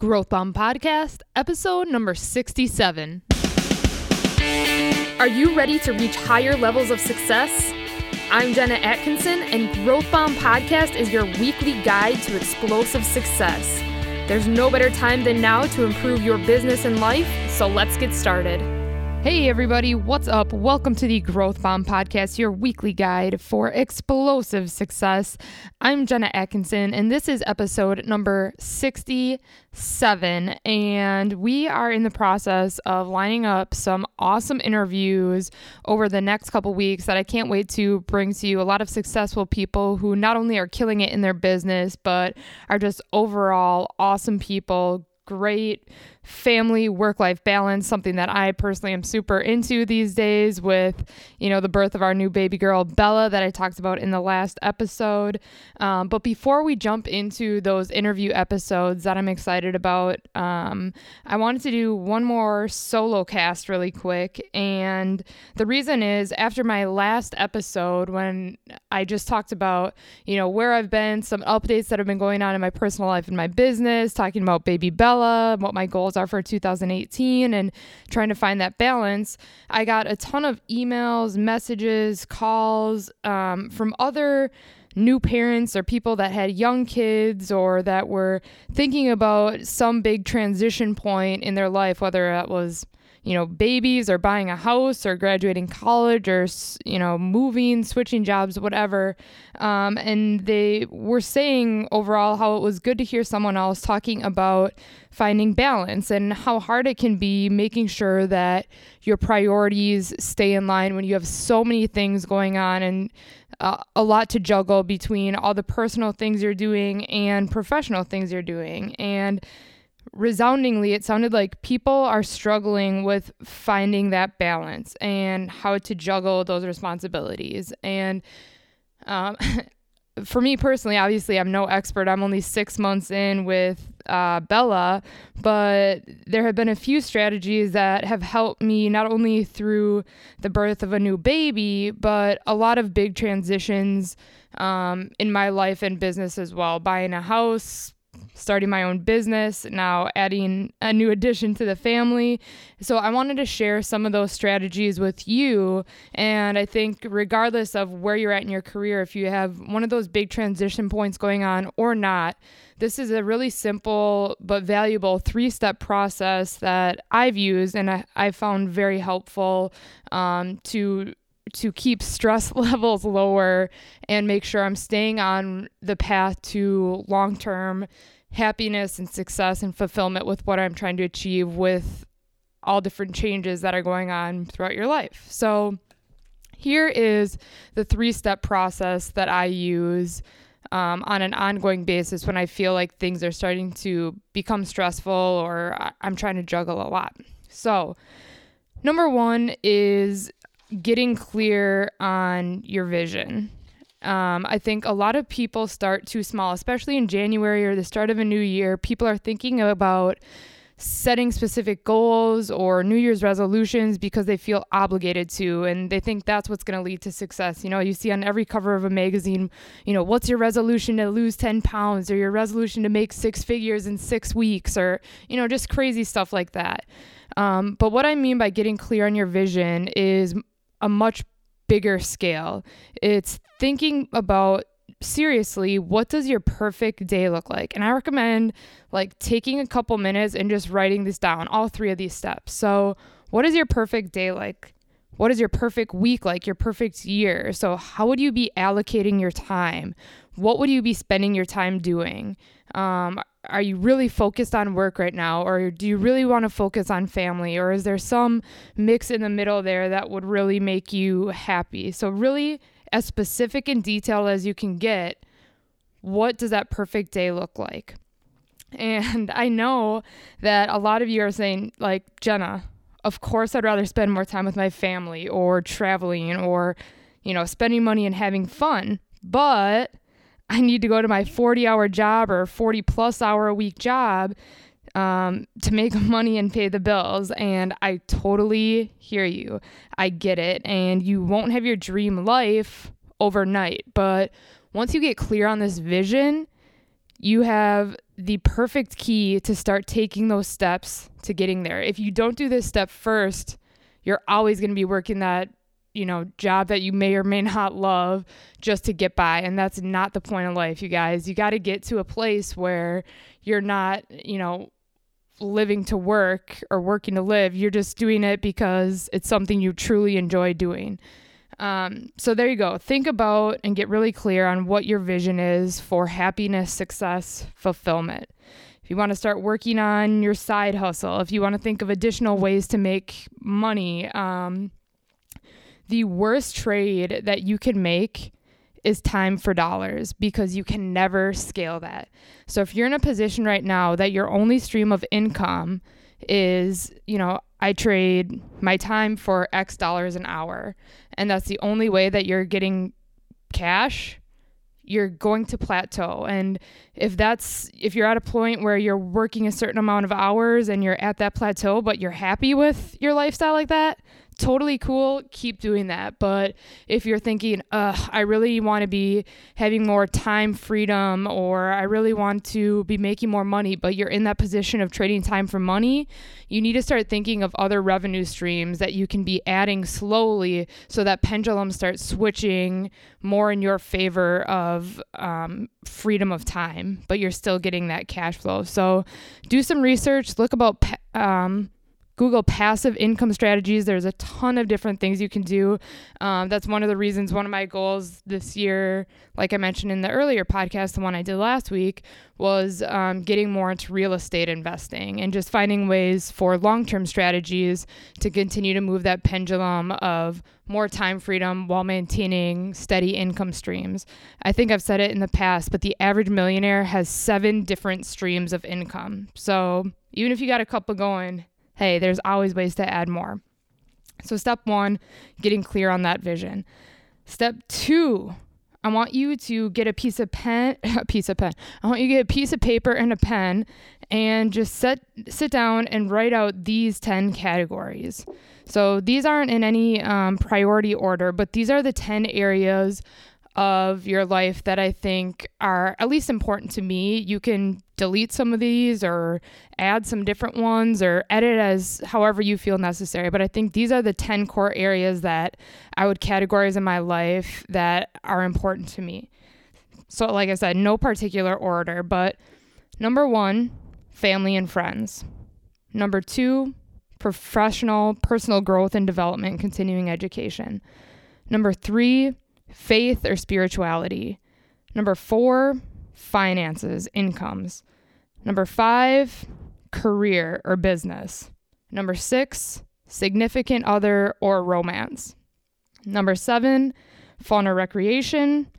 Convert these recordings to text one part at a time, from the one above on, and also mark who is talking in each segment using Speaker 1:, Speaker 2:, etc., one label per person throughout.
Speaker 1: Growth Bomb Podcast, episode number 67. Are you ready to reach higher levels of success? I'm Jenna Atkinson, and Growth Bomb Podcast is your weekly guide to explosive success. There's no better time than now to improve your business and life, so let's get started. Hey, everybody, what's up? Welcome to the Growth Bomb Podcast, your weekly guide for explosive success. I'm Jenna Atkinson, and this is episode number 67. And we are in the process of lining up some awesome interviews over the next couple weeks that I can't wait to bring to you. A lot of successful people who not only are killing it in their business, but are just overall awesome people, great family work life balance, something that I personally am super into these days with, you know, the birth of our new baby girl, Bella, that I talked about in the last episode. Um, but before we jump into those interview episodes that I'm excited about, um, I wanted to do one more solo cast really quick. And the reason is after my last episode, when I just talked about, you know, where I've been, some updates that have been going on in my personal life and my business, talking about baby Bella, what my goals are for 2018 and trying to find that balance, I got a ton of emails, messages, calls um, from other new parents or people that had young kids or that were thinking about some big transition point in their life, whether that was you know, babies or buying a house or graduating college or, you know, moving, switching jobs, whatever. Um, and they were saying overall how it was good to hear someone else talking about finding balance and how hard it can be making sure that your priorities stay in line when you have so many things going on and uh, a lot to juggle between all the personal things you're doing and professional things you're doing. And resoundingly, it sounded like people are struggling with finding that balance and how to juggle those responsibilities. And um, for me personally, obviously, I'm no expert. I'm only six months in with uh, Bella, but there have been a few strategies that have helped me not only through the birth of a new baby, but a lot of big transitions um, in my life and business as well. Buying a house, starting my own business, now adding a new addition to the family. So I wanted to share some of those strategies with you. And I think, regardless of where you're at in your career, if you have one of those big transition points going on or not, this is a really simple but valuable three step process that I've used and I, I found very helpful um, to to keep stress levels lower and make sure I'm staying on the path to long term happiness and success and fulfillment with what I'm trying to achieve with all different changes that are going on throughout your life. So, here is the three step process that I use um, on an ongoing basis when I feel like things are starting to become stressful or I'm trying to juggle a lot. So, number one is getting clear on your vision. Um, I think a lot of people start too small, especially in January or the start of a new year. People are thinking about setting specific goals or New Year's resolutions because they feel obligated to, and they think that's what's going to lead to success. You know, you see on every cover of a magazine, you know, what's your resolution to lose 10 pounds or your resolution to make six figures in six weeks or, you know, just crazy stuff like that. Um, but what I mean by getting clear on your vision is a much bigger scale. It's thinking about seriously, what does your perfect day look like? And I recommend like taking a couple minutes and just writing this down, all three of these steps. So, what is your perfect day like? What is your perfect week like? Your perfect year? So, how would you be allocating your time? What would you be spending your time doing? Um, are you really focused on work right now? Or do you really want to focus on family? Or is there some mix in the middle there that would really make you happy? So really as specific and detailed as you can get what does that perfect day look like? And i know that a lot of you are saying like jenna of course i'd rather spend more time with my family or traveling or you know spending money and having fun. But I need to go to my 40 hour job or 40 plus hour a week job um, to make money and pay the bills. And I totally hear you. I get it. And you won't have your dream life overnight. But once you get clear on this vision, you have the perfect key to start taking those steps to getting there. If you don't do this step first, you're always going to be working that, you know, job that you may or may not love just to get by. And that's not the point of life, you guys. You got to get to a place where you're not, you know, living to work or working to live. You're just doing it because it's something you truly enjoy doing. Um, so there you go. Think about and get really clear on what your vision is for happiness, success, fulfillment. If you want to start working on your side hustle, if you want to think of additional ways to make money, um, the worst trade that you can make is time for dollars because you can never scale that. So if you're in a position right now that your only stream of income is, you know, I trade my time for X dollars an hour, and that's the only way that you're getting cash, you're going to plateau. And if that's if you're at a point where you're working a certain amount of hours and you're at that plateau, but you're happy with your lifestyle like that, totally cool. Keep doing that. But if you're thinking, Ugh, I really want to be having more time freedom or I really want to be making more money, but you're in that position of trading time for money, you need to start thinking of other revenue streams that you can be adding slowly so that pendulum starts switching more in your favor of um, freedom of time, but you're still getting that cash flow. So do some research, look about. Um, Google passive income strategies. There's a ton of different things you can do. Um, that's one of the reasons, one of my goals this year, like I mentioned in the earlier podcast, the one I did last week, was um, getting more into real estate investing and just finding ways for long term strategies to continue to move that pendulum of more time freedom while maintaining steady income streams. I think I've said it in the past, but the average millionaire has seven different streams of income. So even if you got a couple going, hey, there's always ways to add more. So, step one, getting clear on that vision. Step two, I want you to get a piece of pen, a piece of pen. I want you to get a piece of paper and a pen and just sit sit down and write out these 10 categories. So these aren't in any um, priority order, but these are the 10 areas of your life that I think are at least important to me. You can delete some of these or add some different ones or edit as however you feel necessary. But I think these are the 10 core areas that I would categorize in my life that are important to me. So, like I said, no particular order, but number one, family and friends. Number two, professional, personal growth and development, continuing education. Number three, faith or spirituality. Number four, finances, incomes. Number five, career or business. Number six, significant other or romance. Number seven, fun or recreation.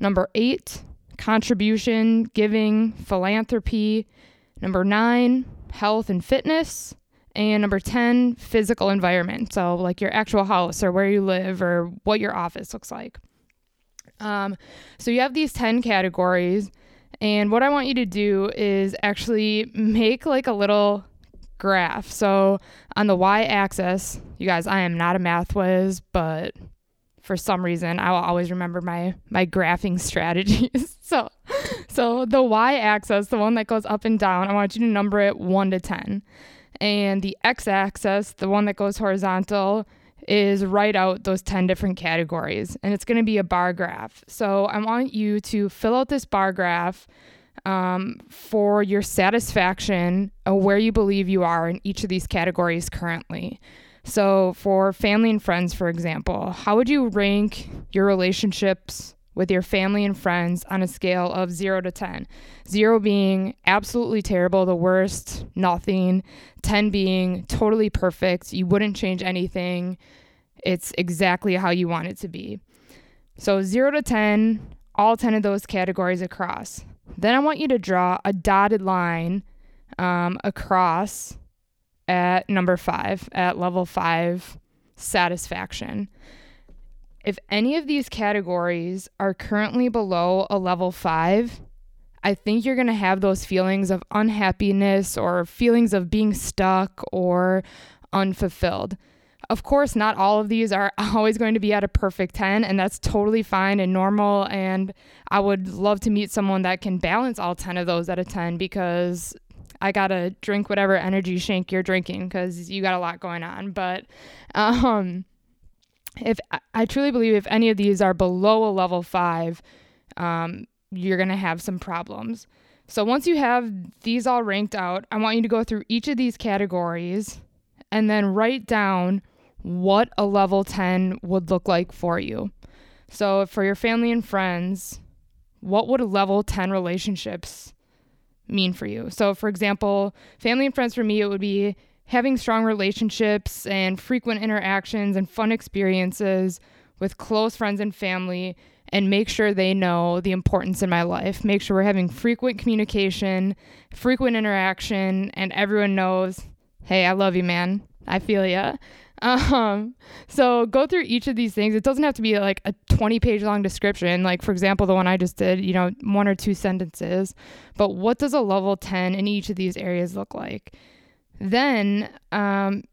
Speaker 1: Number eight, contribution, giving, philanthropy. Number nine, health and fitness. And number 10, physical environment. So, like your actual house or where you live or what your office looks like. Um, so you have these 10 categories. And what I want you to do is actually make like a little graph. So on the y axis, you guys, I am not a math whiz, but for some reason I will always remember my my graphing strategies. so so the y axis, the one that goes up and down, I want you to number it 1 to 10. And the x axis, the one that goes horizontal, is write out those 10 different categories and it's going to be a bar graph. So I want you to fill out this bar graph um, for your satisfaction of where you believe you are in each of these categories currently. So, for family and friends, for example, how would you rank your relationships with your family and friends on a scale of zero to 10. Zero being absolutely terrible, the worst, nothing. 10 being totally perfect, you wouldn't change anything. It's exactly how you want it to be. So, zero to 10, all 10 of those categories across. Then I want you to draw a dotted line um, across at number five, at level five satisfaction. If any of these categories are currently below a level five, I think you're going to have those feelings of unhappiness or feelings of being stuck or unfulfilled. Of course, not all of these are always going to be at a perfect 10, and that's totally fine and normal. And I would love to meet someone that can balance all 10 of those at a 10 because I got to drink whatever energy shake you're drinking because you got a lot going on. But um, if I truly believe if any of these are below a level five, um, you're going to have some problems. So once you have these all ranked out, I want you to go through each of these categories and then write down what a level 10 would look like for you. So for your family and friends, what would a level 10 relationships mean for you? So for example, family and friends for me it would be having strong relationships and frequent interactions and fun experiences with close friends and family and make sure they know the importance in my life. Make sure we're having frequent communication, frequent interaction, and everyone knows, hey, I love you, man. I feel ya. Um, so go through each of these things. It doesn't have to be like a 20 page long description. Like, for example, the one I just did, you know, one or two sentences. But what does a level 10 in each of these areas look like? Then um,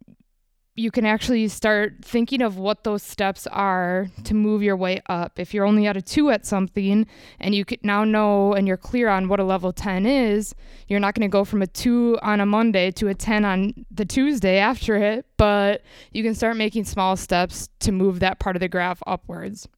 Speaker 1: you can actually start thinking of what those steps are to move your way up. If you're only at a two at something and you now know and you're clear on what a level 10 is, you're not going to go from a two on a Monday to a 10 on the Tuesday after it, but you can start making small steps to move that part of the graph upwards.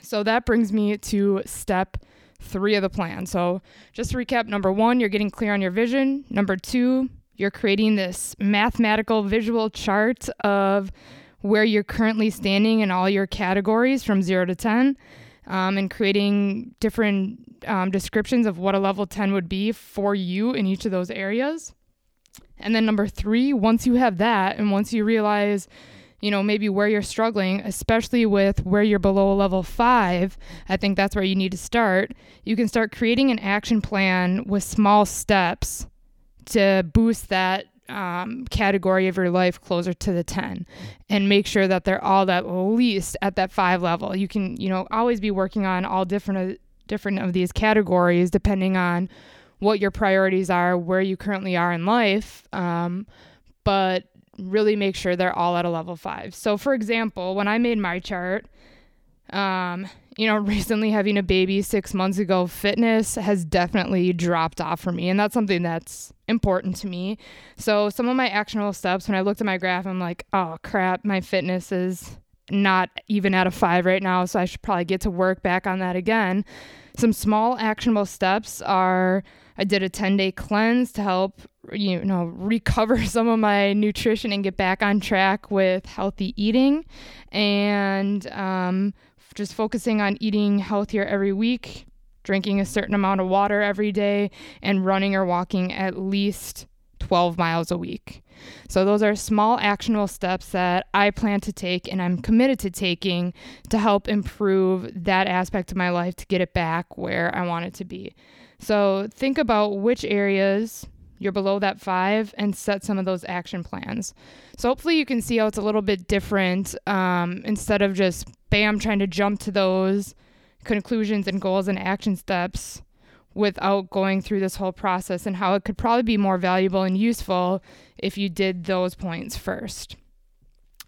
Speaker 1: So that brings me to step three of the plan. So just to recap number one, you're getting clear on your vision. Number two, you're creating this mathematical visual chart of where you're currently standing in all your categories from zero to 10, um, and creating different um, descriptions of what a level 10 would be for you in each of those areas. And then number three, once you have that, and once you realize, you know, maybe where you're struggling, especially with where you're below a level five, I think that's where you need to start. You can start creating an action plan with small steps to boost that um, category of your life closer to the 10 and make sure that they're all at least at that five level. You can, you know, always be working on all different, uh, different of these categories depending on what your priorities are, where you currently are in life. Um, but really make sure they're all at a level five. So, for example, when I made my chart, um, you know, recently having a baby six months ago, fitness has definitely dropped off for me. And that's something that's important to me. So, some of my actionable steps, when I looked at my graph, I'm like, oh crap, my fitness is not even at a five right now. So, I should probably get to work back on that again. Some small actionable steps are I did a 10 day cleanse to help, you know, recover some of my nutrition and get back on track with healthy eating. And, um, just focusing on eating healthier every week, drinking a certain amount of water every day, and running or walking at least 12 miles a week. So, those are small actionable steps that I plan to take and I'm committed to taking to help improve that aspect of my life to get it back where I want it to be. So, think about which areas you're below that five and set some of those action plans. So, hopefully, you can see how it's a little bit different um, instead of just bam, trying to jump to those conclusions and goals and action steps without going through this whole process and how it could probably be more valuable and useful if you did those points first.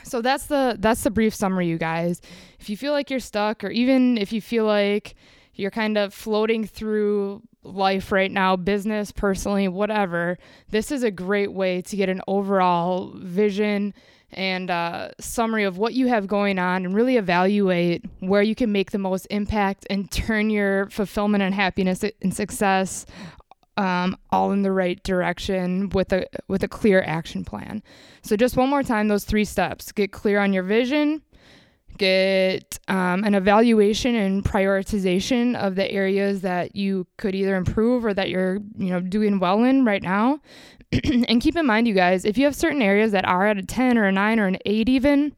Speaker 1: So that's the that's the brief summary you guys. If you feel like you're stuck or even if you feel like you're kind of floating through life right now, business, personally, whatever, this is a great way to get an overall vision and uh, summary of what you have going on and really evaluate where you can make the most impact and turn your fulfillment and happiness and success um, all in the right direction with a with a clear action plan. So just one more time, those three steps: get clear on your vision, get um, an evaluation and prioritization of the areas that you could either improve or that you're you know doing well in right now, and keep in mind, you guys, if you have certain areas that are at a 10 or a 9 or an 8, even,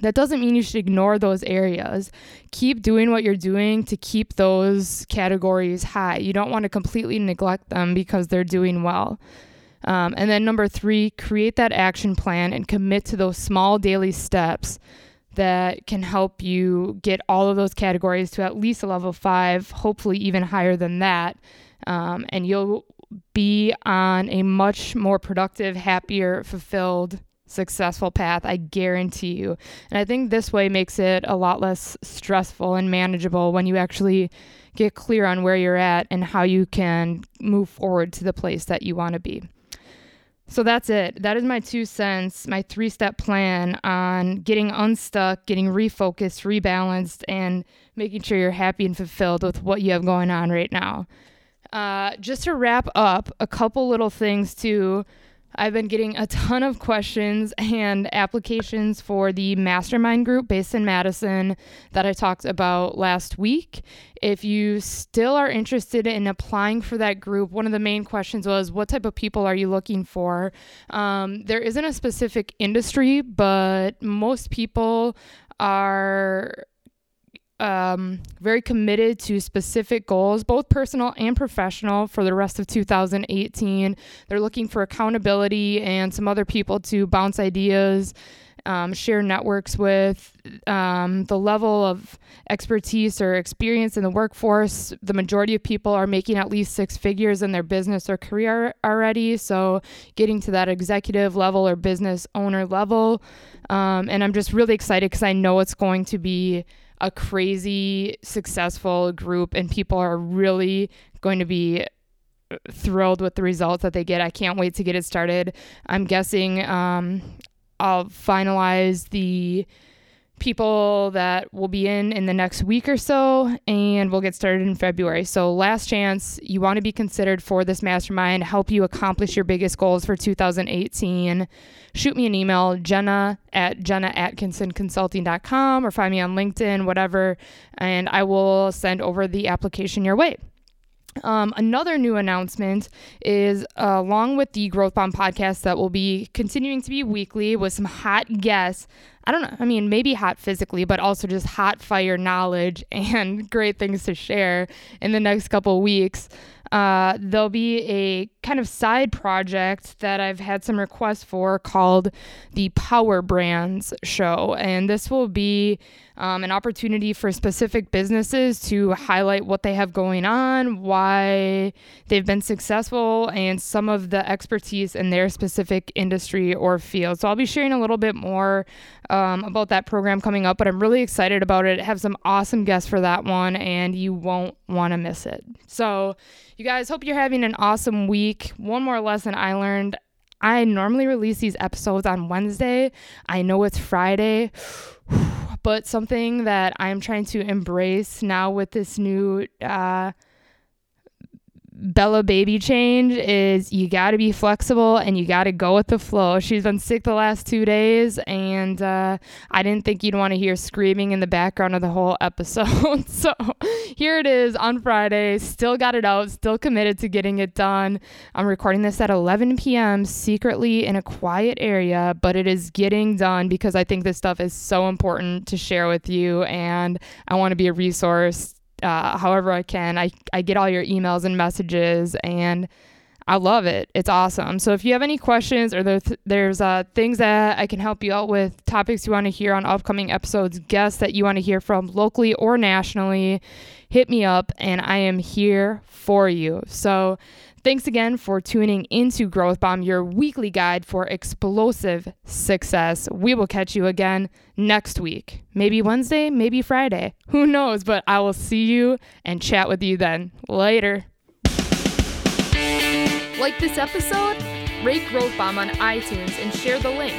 Speaker 1: that doesn't mean you should ignore those areas. Keep doing what you're doing to keep those categories high. You don't want to completely neglect them because they're doing well. Um, and then, number three, create that action plan and commit to those small daily steps that can help you get all of those categories to at least a level five, hopefully, even higher than that. Um, and you'll be on a much more productive, happier, fulfilled successful path. I guarantee you. And I think this way makes it a lot less stressful and manageable when you actually get clear on where you're at and how you can move forward to the place that you want to be. So that's it. That is my two cents, my three step plan on getting unstuck, getting refocused, rebalanced, and making sure you're happy and fulfilled with what you have going on right now. Uh, just to wrap up, a couple little things too I've been getting a ton of questions and applications for the mastermind group based in Madison that I talked about last week. If you still are interested in applying for that group, one of the main questions was what type of people are you looking for? Um, there isn't a specific industry, but most people are um, very committed to specific goals, both personal and professional, for the rest of 2018. They're looking for accountability and some other people to bounce ideas, um, share networks with. Um, the level of expertise or experience in the workforce, the majority of people are making at least six figures in their business or career already. So, getting to that executive level or business owner level. Um, and I'm just really excited because I know it's going to be a crazy successful group and people are really going to be thrilled with the results that they get. I can't wait to get it started. I'm guessing um, I'll finalize the people that will be in in the next week or so and we'll get started in February. So last chance, you want to be considered for this mastermind, help you accomplish your biggest goals for 2018. Shoot me an email, Jenna at jennaatkinsonconsulting.com or find me on LinkedIn, whatever, and I will send over the application your way. Um, another new announcement is uh, along with the Growth Bomb podcast that will be continuing to be weekly with some hot guests. I don't know, I mean, maybe hot physically, but also just hot fire knowledge and great things to share in the next couple weeks. Uh, there'll be a kind of side project that I've had some requests for called the Power Brands Show. And this will be um, an opportunity for specific businesses to highlight what they have going on, why they've been successful, and some of the expertise in their specific industry or field. So I'll be sharing a little bit more um, about that program coming up, but I'm really excited about it. I have some awesome guests for that one, and you won't want to miss it. So, you guys, hope you're having an awesome week. One more lesson I learned. I normally release these episodes on Wednesday. I know it's Friday, but something that I'm trying to embrace now with this new uh, Bella baby change is you got to be flexible and you got to go with the flow. She's been sick the last two days, and uh, I didn't think you'd want to hear screaming in the background of the whole episode. so here it is on Friday. Still got it out, still committed to getting it done. I'm recording this at 11 p.m. secretly in a quiet area, but it is getting done because I think this stuff is so important to share with you, and I want to be a resource uh, however I can. I, I get all your emails and messages and I love it. It's awesome. So if you have any questions or there's, there's uh, things that I can help you out with, topics you want to hear on upcoming episodes, guests that you want to hear from locally or nationally, hit me up and I am here for you. So Thanks again for tuning into Growth Bomb, your weekly guide for explosive success. We will catch you again next week. Maybe Wednesday, maybe Friday. Who knows? But I will see you and chat with you then. Later. Like this episode? Rate Growth Bomb on iTunes and share the link.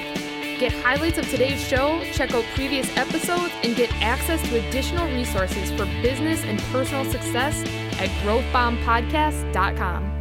Speaker 1: Get highlights of today's show, check out previous episodes, and get access to additional resources for business and personal success at growthbombpodcast.com.